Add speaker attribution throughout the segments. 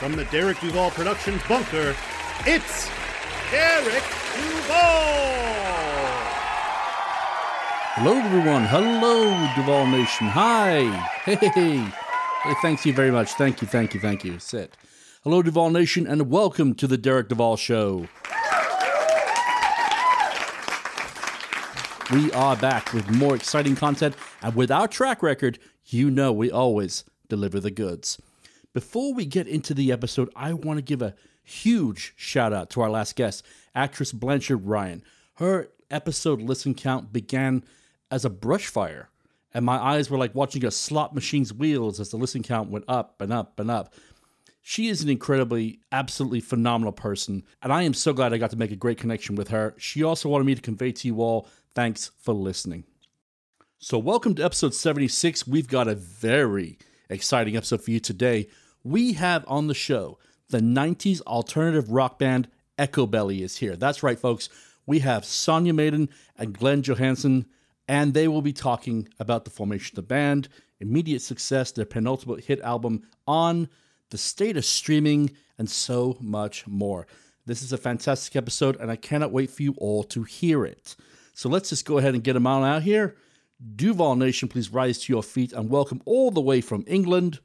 Speaker 1: from the Derek Duval Productions bunker, it's Derek Duval!
Speaker 2: Hello, everyone. Hello, Duval Nation. Hi. Hey, hey, hey. Thank you very much. Thank you, thank you, thank you. Sit. Hello, Duval Nation, and welcome to the Derek Duval Show. We are back with more exciting content, and with our track record, you know we always deliver the goods. Before we get into the episode, I want to give a huge shout out to our last guest, actress Blanchard Ryan. Her episode listen count began as a brush fire, and my eyes were like watching a slot machine's wheels as the listen count went up and up and up. She is an incredibly, absolutely phenomenal person, and I am so glad I got to make a great connection with her. She also wanted me to convey to you all thanks for listening. So, welcome to episode 76. We've got a very exciting episode for you today. We have on the show the 90s alternative rock band Echobelly is here. That's right, folks. We have Sonya Madan and Glenn Johansson, and they will be talking about the formation of the band, immediate success, their penultimate hit album, on the state of streaming, and so much more. This is a fantastic episode, and I cannot wait for you all to hear it. So let's just go ahead and get them on out here. Duval Nation, please rise to your feet and welcome all the way from England,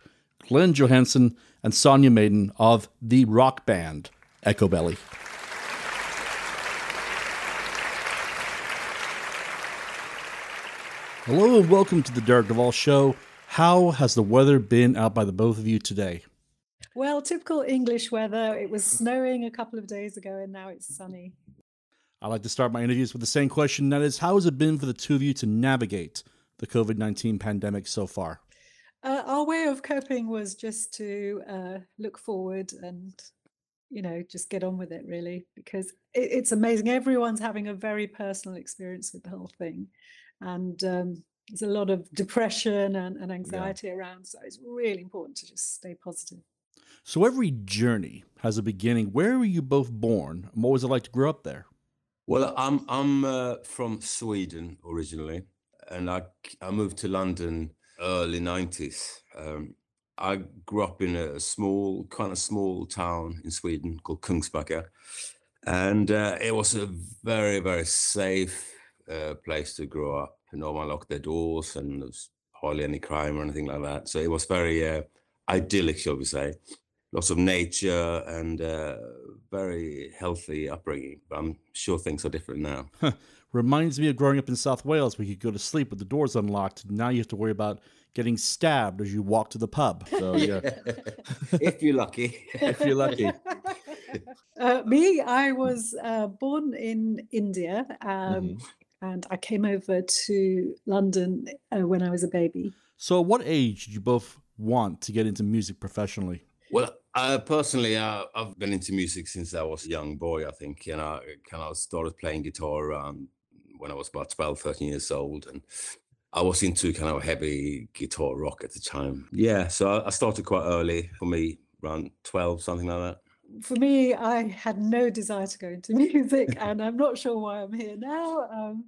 Speaker 2: Glenn Johansson and Sonya Madan of the rock band Echobelly. Hello and welcome to the Derek Duval Show. How has the weather been out by the both of you today?
Speaker 3: Well, typical English weather. It was snowing a couple of days ago and now it's sunny.
Speaker 2: I like to start my interviews with the same question that is, how has it been for the two of you to navigate the COVID 19 pandemic so far?
Speaker 3: Uh, our way of coping was just to uh, look forward and, you know, just get on with it, really, because it, it's amazing. Everyone's having a very personal experience with the whole thing. And um, there's a lot of depression and, and anxiety yeah. around. So it's really important to just stay positive.
Speaker 2: So every journey has a beginning. Where were you both born? And what was it like to grow up there?
Speaker 4: Well, I'm I'm uh, from Sweden originally, and I I moved to London early '90s. Um, I grew up in a small, kind of small town in Sweden called Kungsbacka, and uh, it was a very very safe uh, place to grow up. No one locked their doors, and there was hardly any crime or anything like that. So it was very uh, idyllic, shall we say lots of nature and uh, very healthy upbringing. But I'm sure things are different now.
Speaker 2: Reminds me of growing up in South Wales where you could go to sleep with the doors unlocked. Now you have to worry about getting stabbed as you walk to the pub. So yeah,
Speaker 4: if you're lucky.
Speaker 2: if you're lucky.
Speaker 3: Uh, me, I was uh, born in India, um, mm-hmm. and I came over to London uh, when I was a baby.
Speaker 2: So, at what age did you both want to get into music professionally?
Speaker 4: Well, uh, personally, uh, I've been into music since I was a young boy, I think. You know, I kind of started playing guitar around when I was about 12, 13 years old. And I was into kind of heavy guitar rock at the time. Yeah, so I started quite early for me, around 12, something like that.
Speaker 3: For me, I had no desire to go into music, and I'm not sure why I'm here now. Um,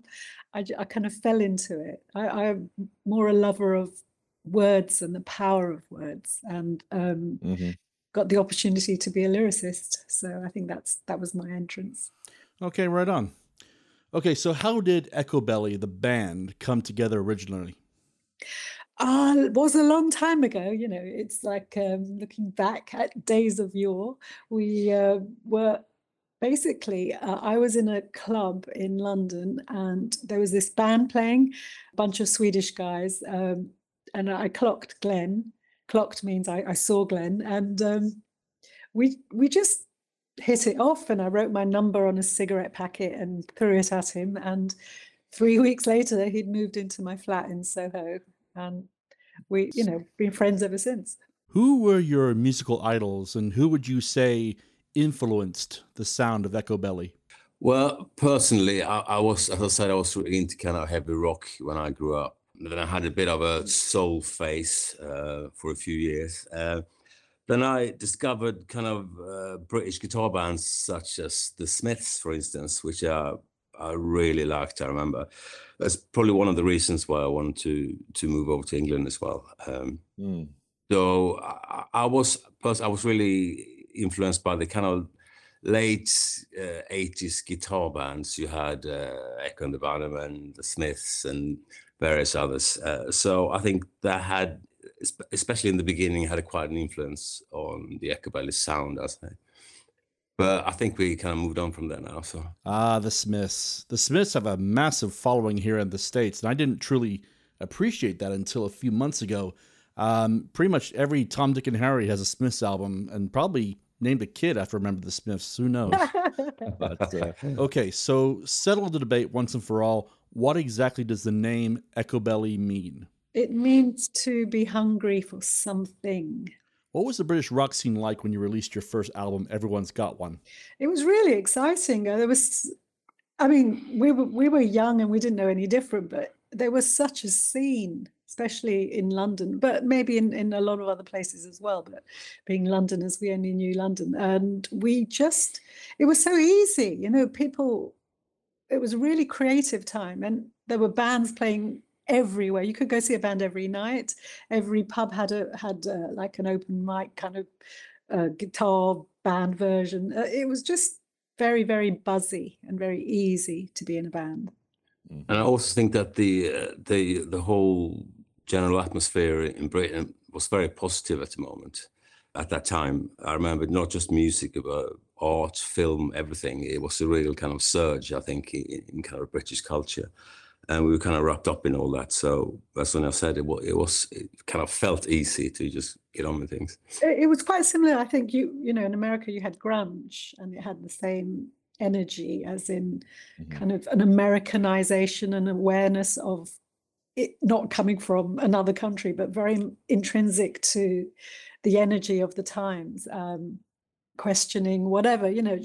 Speaker 3: I, I, kind of fell into it. I, I'm more a lover of words and the power of words. And um, mm-hmm got the opportunity to be a lyricist. So I think that's that was my entrance.
Speaker 2: Okay, right on. Okay, so how did Echobelly, the band, come together originally?
Speaker 3: Uh, it was a long time ago. You know, it's like um, looking back at days of yore. We uh, were basically, uh, I was in a club in London and there was this band playing, a bunch of Swedish guys. Um, and I clocked Glenn clocked means I, I saw Glenn, and um, we we just hit it off. And I wrote my number on a cigarette packet and threw it at him. And three weeks later, he'd moved into my flat in Soho, and we, you know, been friends ever since.
Speaker 2: Who were your musical idols, and who would you say influenced the sound of Echobelly?
Speaker 4: Well, personally, I, I, was, as I said, I was really into kind of heavy rock when I grew up. And then I had a bit of a soul phase uh, for a few years. Uh, then I discovered kind of uh, British guitar bands such as the Smiths, for instance, which I, I really liked. I remember that's probably one of the reasons why I wanted to to move over to England as well. Um, mm. So I, I was plus I was really influenced by the kind of late uh, 80s guitar bands. You had uh, Echo and the Bunnymen, the Smiths, and various others. Uh, so I think that had, especially in the beginning, had a quite an influence on the Echobelly sound, I say. But I think we kind of moved on from that now. So
Speaker 2: ah, the Smiths. The Smiths have a massive following here in the states, and I didn't truly appreciate that until a few months ago. Um, pretty much every Tom, Dick, and Harry has a Smiths album, and probably named a kid after a member of the Smiths. Who knows? but, uh, okay, so settle the debate once and for all. What exactly does the name Echobelly mean?
Speaker 3: It means to be hungry for something.
Speaker 2: What was the British rock scene like when you released your first album, Everyone's Got One?
Speaker 3: It was really exciting. Uh, there was, I mean, we were we were young and we didn't know any different, but there was such a scene, especially in London, but maybe in, in a lot of other places as well. But being Londoners, we only knew London, and we just it was so easy, you know. People, it was a really creative time, and there were bands playing everywhere. You could go see a band every night. Every pub had a had a, like an open mic kind of uh, guitar band version. Uh, it was just very very buzzy and very easy to be in a band.
Speaker 4: Mm. And I also think that the uh, the the whole general atmosphere in Britain was very positive at the moment. At that time, I remember not just music, but art, film, everything. It was a real kind of surge, I think, in, in kind of British culture and we were kind of wrapped up in all that. So that's when I said it. It was it kind of felt easy to just get on with things.
Speaker 3: It was quite similar. I think you you know in America you had grunge and it had the same energy as in mm-hmm. kind of an Americanization and awareness of it not coming from another country, but very intrinsic to the energy of the times. Um, questioning whatever you know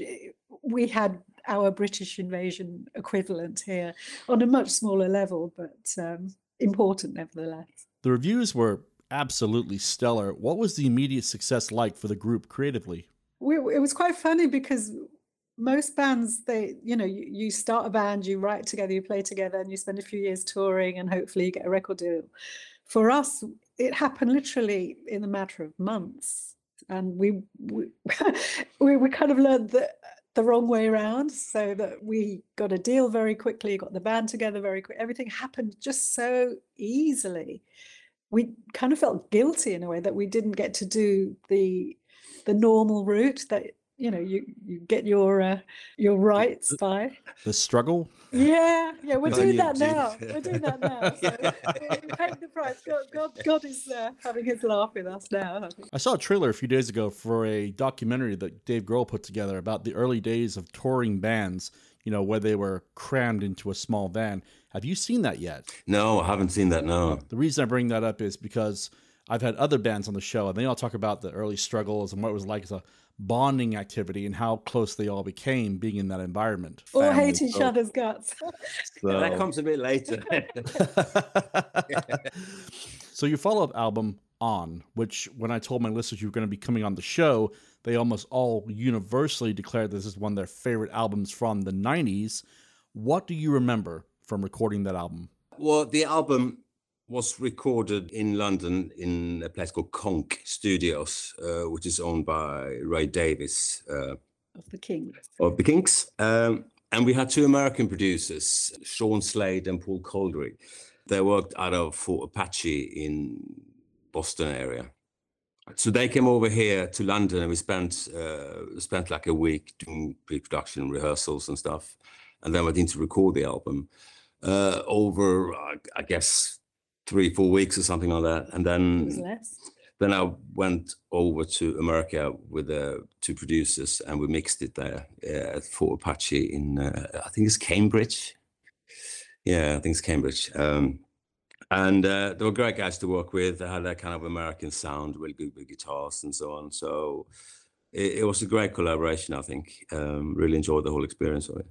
Speaker 3: we had our British invasion equivalent here on a much smaller level, but um, important nevertheless.
Speaker 2: The reviews were absolutely stellar. What was the immediate success like for the group creatively?
Speaker 3: We, it was quite funny because most bands they you know you, you start a band you write together you play together and you spend a few years touring and hopefully you get a record deal for us it happened literally in a matter of months and we we, we, we kind of learned that the wrong way around so that we got a deal very quickly got the band together very quick everything happened just so easily. We kind of felt guilty in a way that we didn't get to do the the normal route that you know you you get your uh, your rights by
Speaker 2: the struggle?
Speaker 3: Yeah yeah we're doing that now. we're doing that now. So we paid the price. God god, god is uh, having his laugh with us now
Speaker 2: I, I, saw a trailer a few days ago for a documentary that dave grohl put together about the early days of touring bands you know where they were crammed into a small van. Have you seen that yet?
Speaker 4: No i haven't seen that no.
Speaker 2: The reason i bring that up is because I've had other bands on the show, and they all talk about the early struggles and what it was like as a bonding activity and how close they all became being in that environment.
Speaker 3: Or hate each so, other's guts.
Speaker 4: so. Yeah, that comes a bit later.
Speaker 2: so your follow-up album on, which when I told my listeners you were going to be coming on the show, they almost all universally declared this is one of their favorite albums from the 90s. What do you remember from recording that album?
Speaker 4: Well, the album was recorded in London in a place called Konk Studios, uh, which is owned by Ray Davies. Uh,
Speaker 3: of the Kinks.
Speaker 4: Of the Kinks. Um, and we had two American producers, Sean Slade and Paul Kolderie. They worked out of Fort Apache in Boston area. So they came over here to London and we spent uh, spent like a week doing pre-production rehearsals and stuff. And then went in to record the album uh, over, I guess, three, four weeks or something like that. And then then I went over to America with the uh, two producers and we mixed it there uh, at Fort Apache in uh, I think it's Cambridge. Yeah, I think it's Cambridge. Um, and uh, they were great guys to work with. They had that kind of American sound, really good with guitars and so on. So it, it was a great collaboration. I think um, really enjoyed the whole experience of it.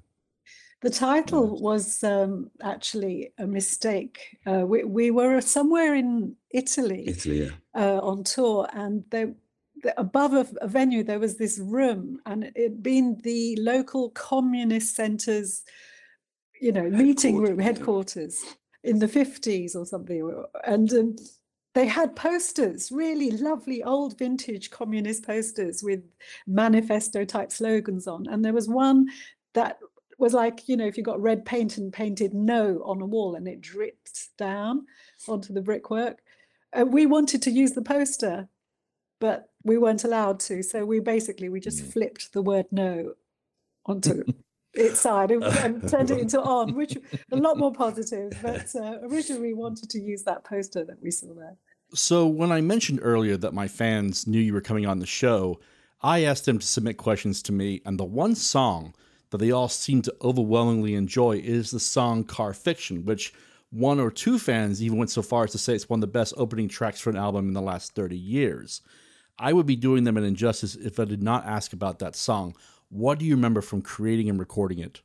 Speaker 3: The title was um, actually a mistake. Uh, we, we were somewhere in Italy,
Speaker 4: Italy, yeah.
Speaker 3: uh, on tour, and there, the, above a, a venue there was this room, and it being the local communist centre's, you know, meeting room
Speaker 4: Headquarters, yeah.
Speaker 3: in the fifties or something, and. Um, they had posters, really lovely old vintage communist posters with manifesto type slogans on. And there was one that was like, you know, if you got red paint and painted no on a wall and it drips down onto the brickwork. Uh, we wanted to use the poster, but we weren't allowed to. So we basically we just
Speaker 4: Mm.
Speaker 3: flipped the word no onto its side and, and turned it into on, which a lot more positive. But uh, originally we wanted to use that poster that we saw there.
Speaker 2: So, when I mentioned earlier that my fans knew you were coming on the show, I asked them to submit questions to me, and the one song that they all seem to overwhelmingly enjoy is the song Car Fiction, which one or two fans even went so far as to say it's one of the best opening tracks for an album in the last 30 years. I would be doing them an injustice if I did not ask about that song. What do you remember from creating and recording it?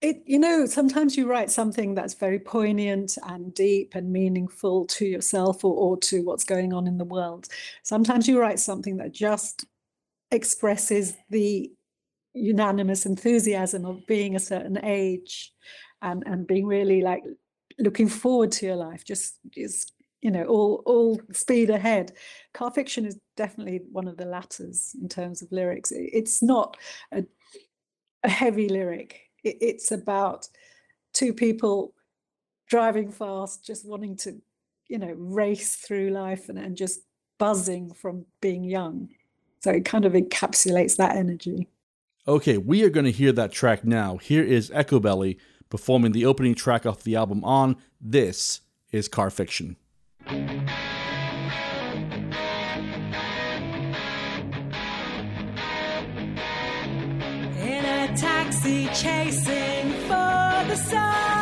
Speaker 3: It, you know, sometimes you write something that's very poignant and deep and meaningful to yourself or, or to what's going on in the world. Sometimes you write something that just expresses the unanimous enthusiasm of being a certain age and, and being really like looking forward to your life, just is, you know, all all speed ahead. Car fiction is definitely one of the latters in terms of lyrics. It's not a, a heavy lyric. It, it's about two people driving fast, just wanting to, you know, race through life and, and just buzzing from being young. So it kind of encapsulates that energy.
Speaker 2: Okay, we are going to hear that track now. Here is Echobelly performing the opening track off the album On. This is Car Fiction.
Speaker 5: in a taxi chasing for the sun.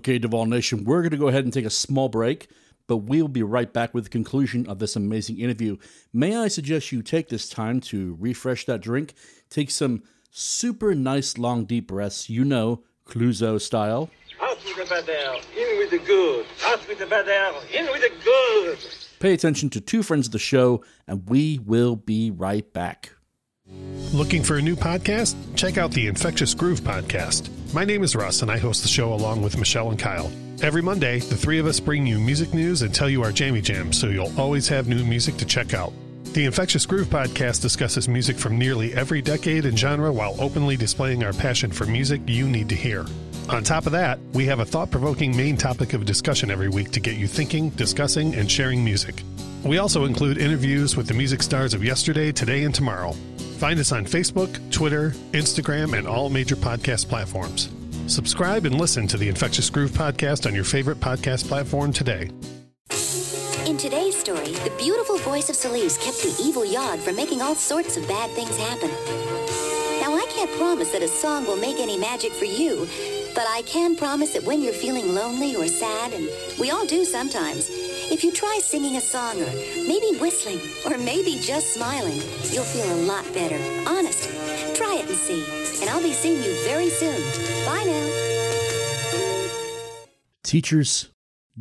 Speaker 2: Okay, Duval Nation, we're going to go ahead and take a small break, but we'll be right back with the conclusion of this amazing interview. May I suggest you take this time to refresh that drink, take some super nice long deep breaths, you know, Clouseau style.
Speaker 6: Out with the bad air, in with the good. Out with the bad air, in with the good.
Speaker 2: Pay attention to two friends of the show, and we will be right back.
Speaker 6: Looking for a new podcast? Check out the Infectious Groove podcast. My name is Russ, and I host the show along with Michelle and Kyle. Every Monday, the three of us bring you music news and tell you our jammy jams, so you'll always have new music to check out. The Infectious Groove podcast discusses music from nearly every decade and genre while openly displaying our passion for music you need to hear. On top of that, we have a thought provoking main topic of discussion every week to get you thinking, discussing, and sharing music. We also include interviews with the music stars of yesterday, today, and tomorrow. Find us on Facebook, Twitter, Instagram, and all major podcast platforms. Subscribe and listen to the Infectious Groove podcast on your favorite podcast platform today.
Speaker 7: In today's story, the beautiful voice of Solis kept the evil Yod from making all sorts of bad things happen. Now, I can't promise that a song will make any magic for you, but I can promise that when you're feeling lonely or sad, and we all do sometimes, if you try singing a song or maybe whistling or maybe just smiling, you'll feel a lot better. Honest. Try it and see. And I'll be seeing you very soon. Bye now.
Speaker 2: Teachers,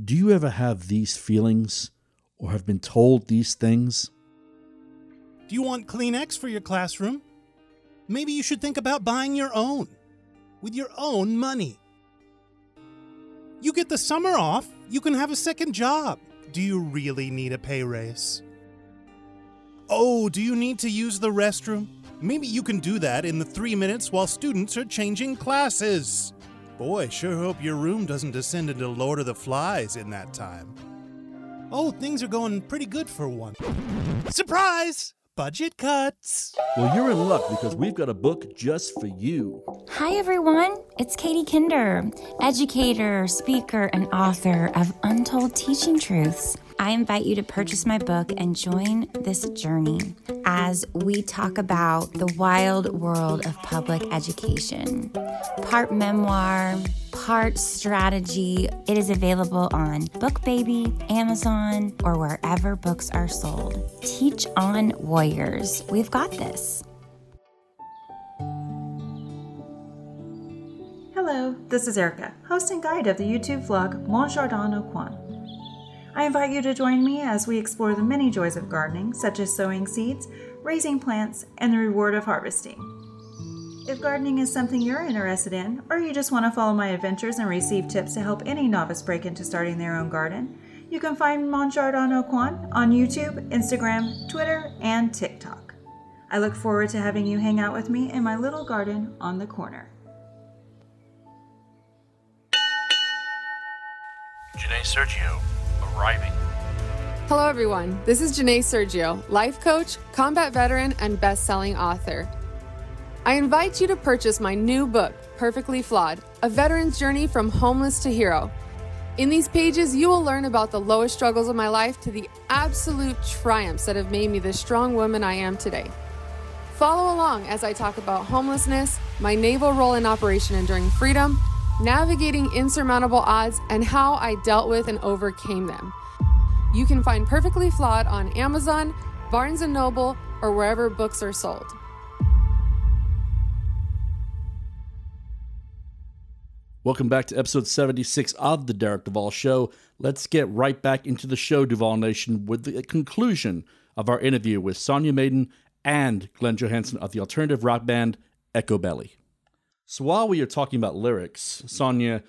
Speaker 2: do you ever have these feelings or have been told these things?
Speaker 1: Do you want Kleenex for your classroom? Maybe you should think about buying your own with your own money. You get the summer off, you can have a second job. Do you really need a pay raise? Oh, do you need to use the restroom? Maybe you can do that in the three minutes while students are changing classes. Boy, sure hope your room doesn't descend into Lord of the Flies in that time. Oh, things are going pretty good for one. Surprise! Budget cuts.
Speaker 2: Well, you're in luck because we've got a book just for you.
Speaker 8: Hi, everyone. It's Katie Kinder, educator, speaker, and author of Untold Teaching Truths. I invite you to purchase my book and join this journey as we talk about the wild world of public education. Part memoir, part strategy. It is available on BookBaby, Amazon, or wherever books are sold. Teach on Warriors. We've got this.
Speaker 9: Hello, this is Erica, host and guide of the YouTube vlog Mon Jardin au Coin. I invite you to join me as we explore the many joys of gardening, such as sowing seeds, raising plants, and the reward of harvesting. If gardening is something you're interested in, or you just want to follow my adventures and receive tips to help any novice break into starting their own garden, you can find Mon Jardin au Coin on YouTube, Instagram, Twitter, and TikTok. I look forward to having you hang out with me in my little garden on the corner.
Speaker 10: Janae Sergio, arriving.
Speaker 11: Hello, everyone. This is Janae Sergio, life coach, combat veteran, and best selling author. I invite you to purchase my new book, Perfectly Flawed A Veteran's Journey from Homeless to Hero. In these pages, you will learn about the lowest struggles of my life to the absolute triumphs that have made me the strong woman I am today. Follow along as I talk about homelessness, my naval role in Operation Enduring Freedom, navigating insurmountable odds, and how I dealt with and overcame them. You can find Perfectly Flawed on Amazon, Barnes & Noble, or wherever books are sold.
Speaker 2: Welcome back to episode 76 of the Derek Duval Show. Let's get right back into the show, Duval Nation, with the conclusion of our interview with Sonya Madan and Glenn Johansson of the alternative rock band Echobelly. So while we are talking about lyrics, Sonya,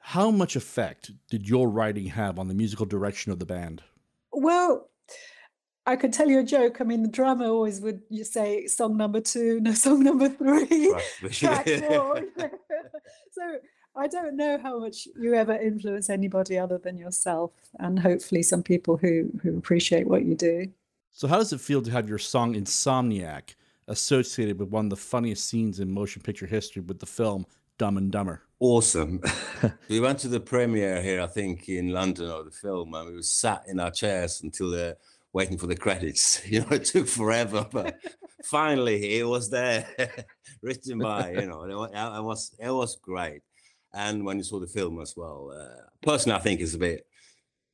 Speaker 2: how much effect did your writing have on the musical direction of the band?
Speaker 3: Well, I could tell you a joke. I mean, the drummer always would you say song number two, no song number three, track four. so I don't know how much you ever influence anybody other than yourself, and hopefully some people who who appreciate what you do.
Speaker 2: So how does it feel to have your song Insomniac associated with one of the funniest scenes in motion picture history with the film Dumb and Dumber?
Speaker 4: Awesome. we went to the premiere here, I think, in London of the film, and we were sat in our chairs until the waiting for the credits. You know, it took forever, but finally it was there, written by. You know, it was it was great. And when you saw the film as well, uh, personally, I think it's a bit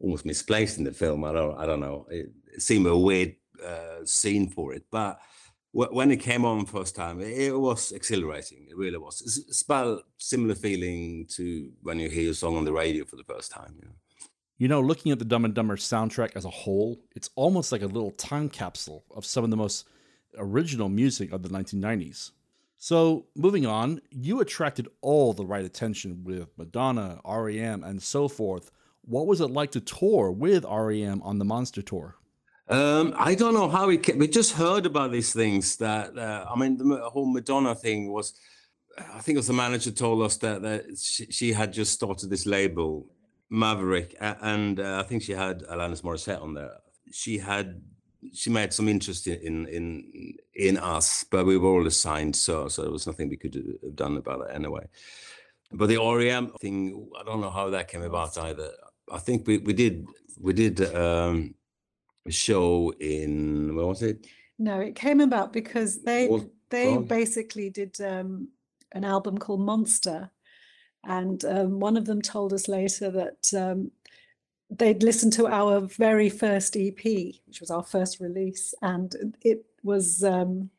Speaker 4: almost misplaced in the film. I don't I don't know. It, it seemed a weird uh, scene for it, but when it came on first time, it, was exhilarating. It really was. It's, it's about similar feeling to when you hear a song on the radio for the first time. You know?
Speaker 2: You know, looking at the Dumb and Dumber soundtrack as a whole, it's almost like a little time capsule of some of the most original music of the 1990s. So, moving on, you attracted all the right attention with Madonna, REM, and so forth. What was it like to tour with REM on the Monster Tour?
Speaker 4: Um, I don't know how ca- we just heard about these things that uh, I mean the whole Madonna thing was I think it was the manager told us that, that she, she had just started this label Maverick and uh, I think she had Alanis Morissette on there. She had she made some interest in in in, us, but we were all assigned, so so there was nothing we could have done about it anyway. But the REM thing, I don't know how that came about either. I think we, we did we did um, show in what was it?
Speaker 3: No, it came about because they they
Speaker 4: well-
Speaker 3: basically did um, an album called Monster, and um, one of them told us later that um, they'd listened to our very first EP, which was our first release, and it was um,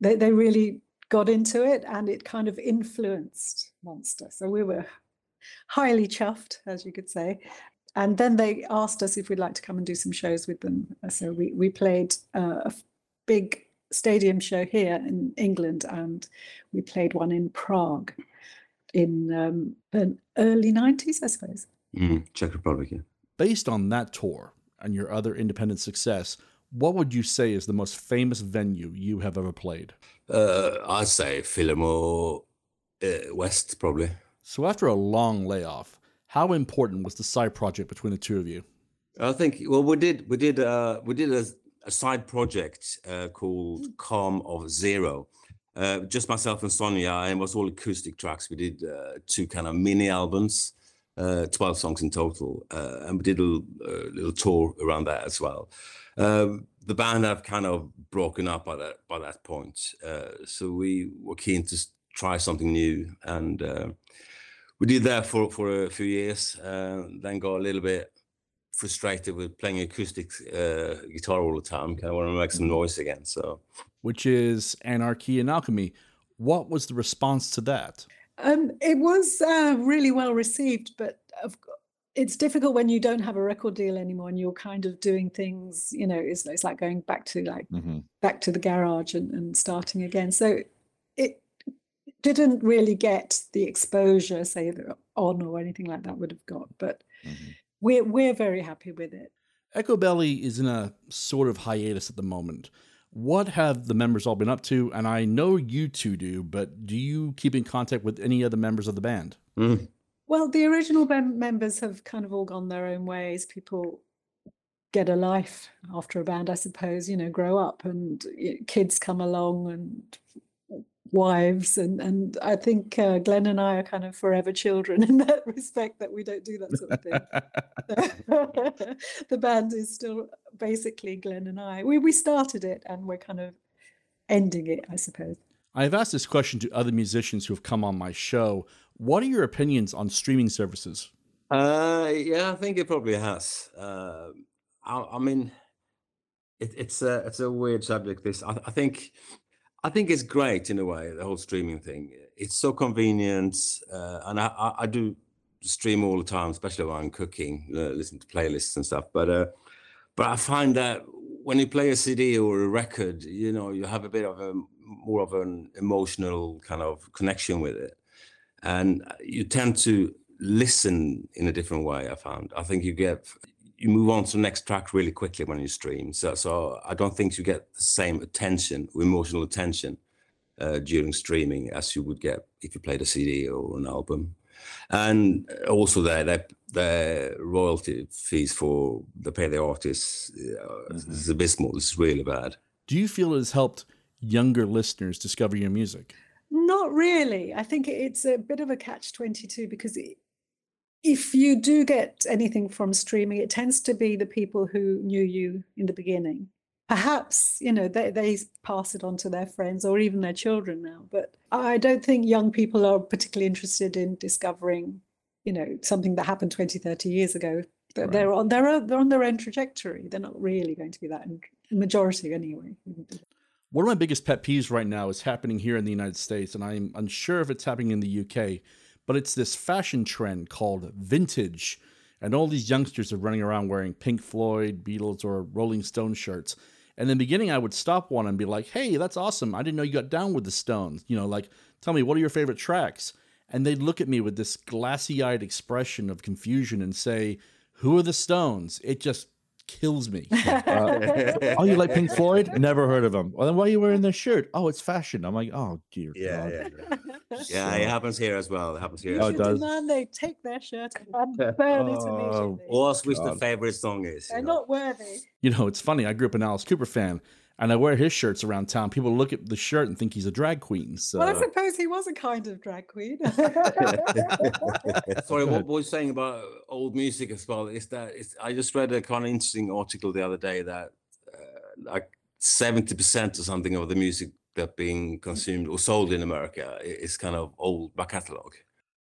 Speaker 3: they they really got into it, and it kind of influenced Monster. So we were highly chuffed, as you could say. And then they asked us if we'd like to come and do some shows with them. So we, we played uh, a f- big stadium show here in England and we played one in Prague in um, the early 90s, I suppose.
Speaker 4: Mm, Czech Republic. Yeah.
Speaker 2: Based on that tour and your other independent success, what would you say is the most famous venue you have ever played?
Speaker 4: Uh, I'd say Fillmore uh, West probably.
Speaker 2: So, after a long layoff, how important was the side project between the two of you?
Speaker 4: I think well we did we did uh, we did a, a side project uh, called Calm of Zero. Uh, just myself and Sonya, and it was all acoustic tracks. We did uh, two kind of mini albums, uh, twelve songs in total, uh, and we did a little, uh, little tour around that as well. Um, the band have kind of broken up by that by that point, uh, so we were keen to try something new, and we did that for for a few years. Then got a little bit frustrated with playing acoustic uh, guitar all the time. Kind of want to make some noise again. So
Speaker 2: Which is Anarchy and Alchemy. What was the response to that?
Speaker 3: Um, it was uh, really well received, but of, co- it's difficult when you don't have a record deal anymore and you're kind of doing things, you know, it's, it's like going back to like back to the garage and, and starting again. So it didn't really get the exposure, say, that on or anything like that would have got. But mm-hmm. we're we're very happy with it.
Speaker 2: Echobelly is in a sort of hiatus at the moment. What have the members all been up to? And I know you two do, but do you keep in contact with any other members of the band? Mm.
Speaker 3: Well, the original band members have kind of all gone their own ways. People get a life after a band, I suppose, you know, grow up and y- kids come along and wives. And, and I think uh, Glenn and I are kind of forever children in that respect that we don't do that sort of thing. the band is still basically Glenn and I. We, we started it and we're kind of ending it, I suppose.
Speaker 2: I've asked this question to other musicians who have come on my show. What are your opinions on streaming services?
Speaker 4: uh, yeah, I think it probably has. Uh, I, I mean, it, it's a it's a weird subject. This I, I think I think it's great in a way. The whole streaming thing. It's so convenient, uh, and I, I, I do stream all the time, especially when I'm cooking, uh, listen to playlists and stuff. But uh, but I find that when you play a CD or a record, you know, you have a bit of a more of an emotional kind of connection with it, and you tend to listen in a different way. I found. I think you get you move on to the next track really quickly when you stream. So so I don't think you get the same attention, emotional attention, uh, during streaming as you would get if you played a CD or an album. And also their their, their royalty fees for they pay the artists uh, is abysmal. It's really bad.
Speaker 2: Do you feel it has helped younger listeners discover your music?
Speaker 3: Not really. I think it's a bit of a catch 22 because i- if you do get anything from streaming, it tends to be the people who knew you in the beginning. Perhaps, you know, they, they pass it on to their friends or even their children now. But I don't think young people are particularly interested in discovering, you know, something that happened 20, 30 years ago. They're, they're on their own, they're on their own trajectory. They're not really going to be that in majority anyway.
Speaker 2: One of my biggest pet peeves right now is happening here in the United States, and I'm unsure if it's happening in the UK, but it's this fashion trend called vintage, and all these youngsters are running around wearing Pink Floyd, Beatles, or Rolling Stone shirts. And in the beginning, I would stop one and be like, "Hey, that's awesome! I didn't know you got down with the Stones." You know, like, tell me what are your favorite tracks? And they'd look at me with this glassy-eyed expression of confusion and say, "Who are the Stones?" It just kills me. Uh, oh, you like Pink Floyd? Never heard of them. Well, then why are you wearing this shirt? Oh, it's fashion. I'm like, oh dear
Speaker 4: Yeah,
Speaker 2: God.
Speaker 4: yeah. Yeah, it happens here as well. It happens here.
Speaker 2: Oh,
Speaker 4: as
Speaker 2: it does.
Speaker 3: demand they take their shirt and burn it
Speaker 2: Oh,
Speaker 3: immediately.
Speaker 4: Ask which the favorite song is.
Speaker 3: They're
Speaker 4: know.
Speaker 3: not worthy.
Speaker 2: You know, it's funny. I grew up an Alice Cooper fan, and I wear his shirts around town. People look at the shirt and think he's a drag queen. So
Speaker 3: Well, I suppose he was a kind of drag queen.
Speaker 4: Sorry, what, what was saying about old music as well is that it's, I just read a kind of interesting article the other day that uh, like 70% or something of the music that being consumed or sold in America is kind of old back catalog.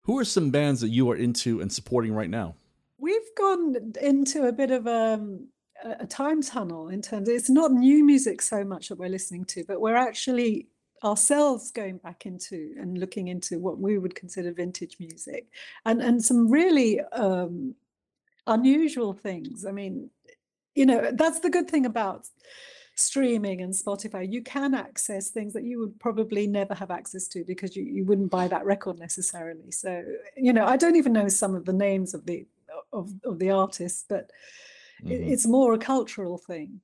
Speaker 2: who are some bands that you are into and supporting right now?
Speaker 3: We've gone into a bit of um, a, time tunnel in terms. It's not new music so much that we're listening to, but we're actually ourselves going back into and looking into what we would consider vintage music, and and some really um, unusual things. I mean, you know, that's the good thing about streaming and Spotify. You can access things that you would probably never have access to because you, you wouldn't buy that record necessarily. So, you know, I don't even know some of the names of the of, of the artists, but it,
Speaker 2: Mhm.
Speaker 3: it's more a cultural thing.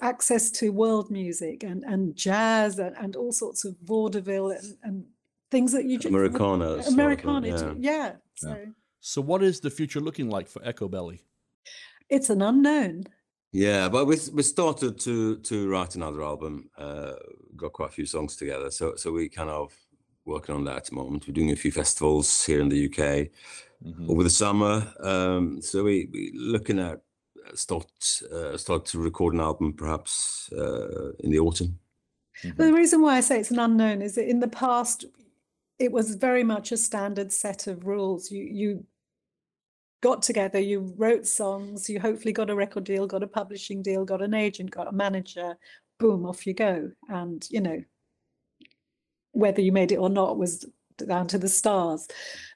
Speaker 3: Access to world music and, and jazz and, and all sorts of vaudeville and, and things that you just
Speaker 4: Americana sort of,
Speaker 3: Americana,
Speaker 4: yeah.
Speaker 3: too, yeah. So
Speaker 2: So, what is the future looking like for Echobelly?
Speaker 3: it's an unknown.
Speaker 4: Yeah, but we we started to to write another album. Uh, got quite a few songs together, so so we kind of working on that at the moment. We're doing a few festivals here in the UK over the summer. Um, so we we looking at start uh, start to record an album perhaps uh, in the autumn.
Speaker 3: But the reason why I say it's an unknown is that in the past, it was very much a standard set of rules. You you got together, you wrote songs, you hopefully got a record deal, got a publishing deal, got an agent, got a manager, boom, off you go. And you know, whether you made it or not was down to the stars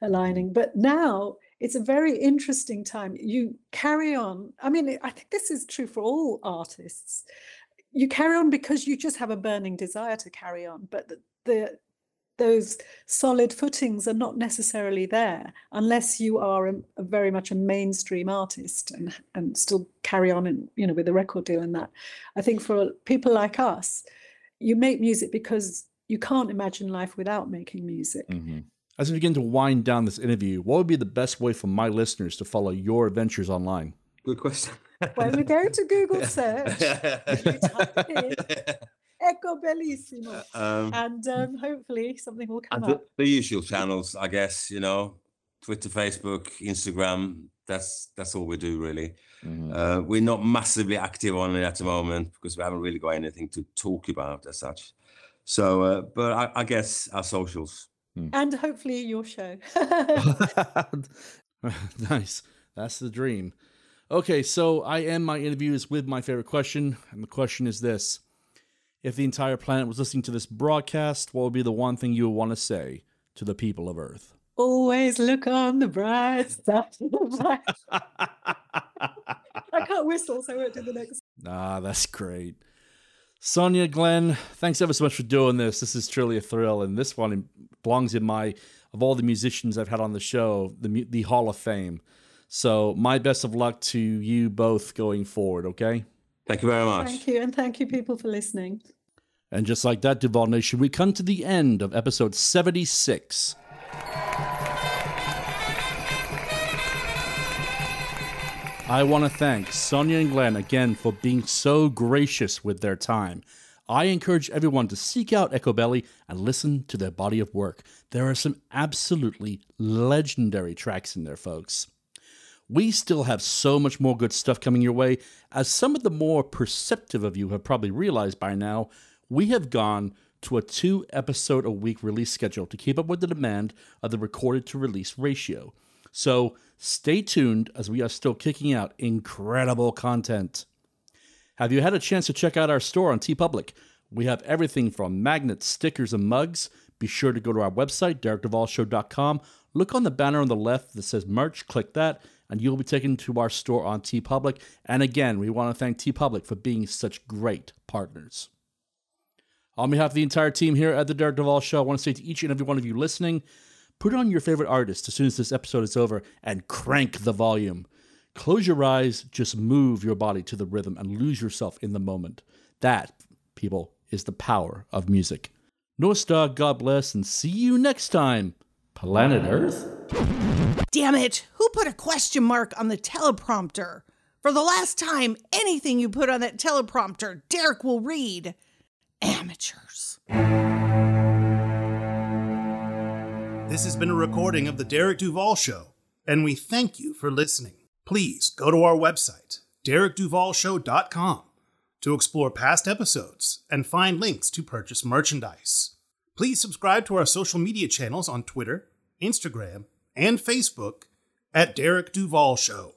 Speaker 3: aligning. But now it's a very interesting time. You carry on. I mean, I think this is true for all artists you carry on because you just have a burning desire to carry on but the, the those solid footings are not necessarily there unless you are a, a very much a mainstream artist and and still carry on and you know with a record deal and that i think for people like us you make music because you can't imagine life without making music mm-hmm.
Speaker 2: As we begin to wind down this interview, what would be the best way for my listeners to follow your adventures online?
Speaker 4: Good question.
Speaker 3: when we go to google search you type in eco bellissimo
Speaker 4: Um,
Speaker 3: and um, hopefully something will come
Speaker 4: And the,
Speaker 3: up
Speaker 4: the usual channels, I guess. You know, Twitter, Facebook, Instagram. That's that's all we do really. Uh, we're not massively active on it at the moment because we haven't really got anything to talk about as such. So, uh, but I, I guess our socials.
Speaker 3: And hopefully your show
Speaker 2: nice. That's the dream. Okay, so I end my interviews with my favorite question, and the question is this: If the entire planet was listening to this broadcast, what would be the one thing you would want to say to the people of Earth?
Speaker 3: always look on the bright side. I can't whistle, so I won't do the next.
Speaker 2: Ah, that's great. Sonya, Glenn, thanks ever so much for doing this. This is truly a thrill, and this one belongs in my of all the musicians I've had on the show, the the Hall of Fame. So, my best of luck to you both going forward. Okay.
Speaker 4: Thank you very much.
Speaker 3: Thank you, and thank you, people, for listening.
Speaker 2: And just like that, Duval Nation, we come to the end of episode 76. I want to thank Sonya and Glenn again for being so gracious with their time. I encourage everyone to seek out Echobelly and listen to their body of work. There are some absolutely legendary tracks in there, folks. We still have so much more good stuff coming your way. As some of the more perceptive of you have probably realized by now, we have gone to a two episode a week release schedule to keep up with the demand of the recorded to release ratio. So stay tuned as we are still kicking out incredible content. Have you had a chance to check out our store on TeePublic? We have everything from magnets, stickers, and mugs. Be sure to go to our website, DerekDuvalShow.com. Look on the banner on the left that says merch, click that, and you'll be taken to our store on TeePublic. And again, we want to thank TeePublic for being such great partners. On behalf of the entire team here at the Derek Duval Show, I want to say to each and every one of you listening, put on your favorite artist as soon as this episode is over and crank the volume. Close your eyes, just move your body to the rhythm and lose yourself in the moment. That, people, is the power of music. Nostar, God bless, and see you next time, Planet Earth.
Speaker 12: Damn it! Who put a question mark on the teleprompter? For the last time, anything you put on that teleprompter, Derek will read. Amateurs.
Speaker 1: This has been a recording of The Derek Duval Show, and we thank you for listening. Please go to our website, derekduvalshow.com, to explore past episodes and find links to purchase merchandise. Please subscribe to our social media channels on Twitter, Instagram, and Facebook at Derek Duval Show.